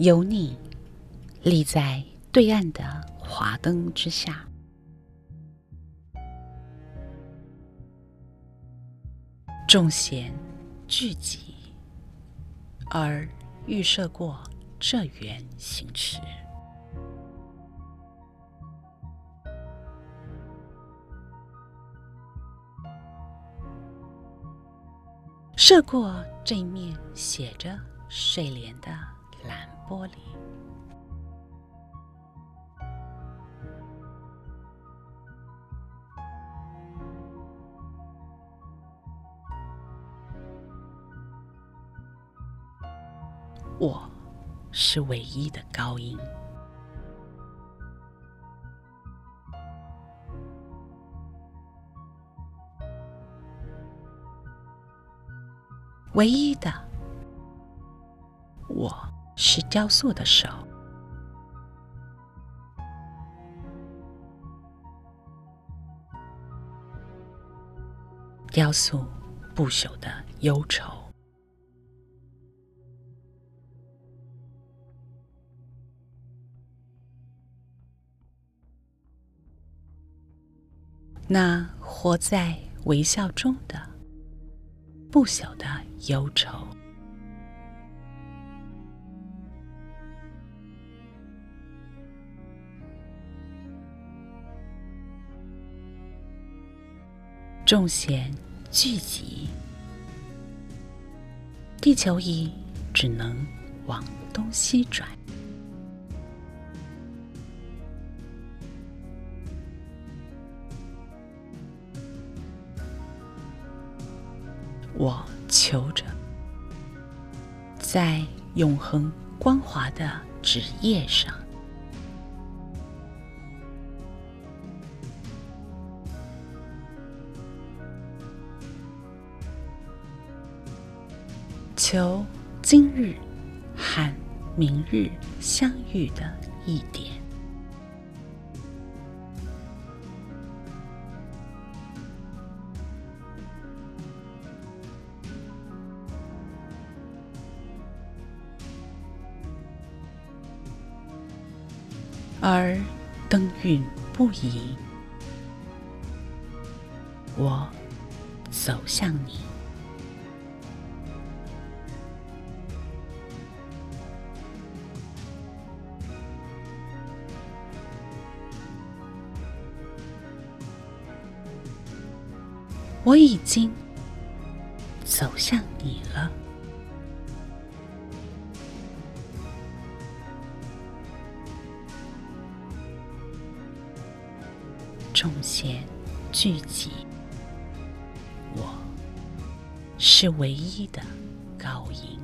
有你立在对岸的华灯之下，众贤聚集，而预设过这缘行持。射过这一面写着睡莲的蓝玻璃，我是唯一的高音。唯一的，我是雕塑的手，雕塑不朽的忧愁。那活在微笑中的。不朽的忧愁，众贤聚集，地球仪只能往东西转。我求着，在永恒光滑的纸页上，求今日和明日相遇的一点。而灯韵不移，我走向你，我已经走向你了。众仙聚集，我是唯一的高音。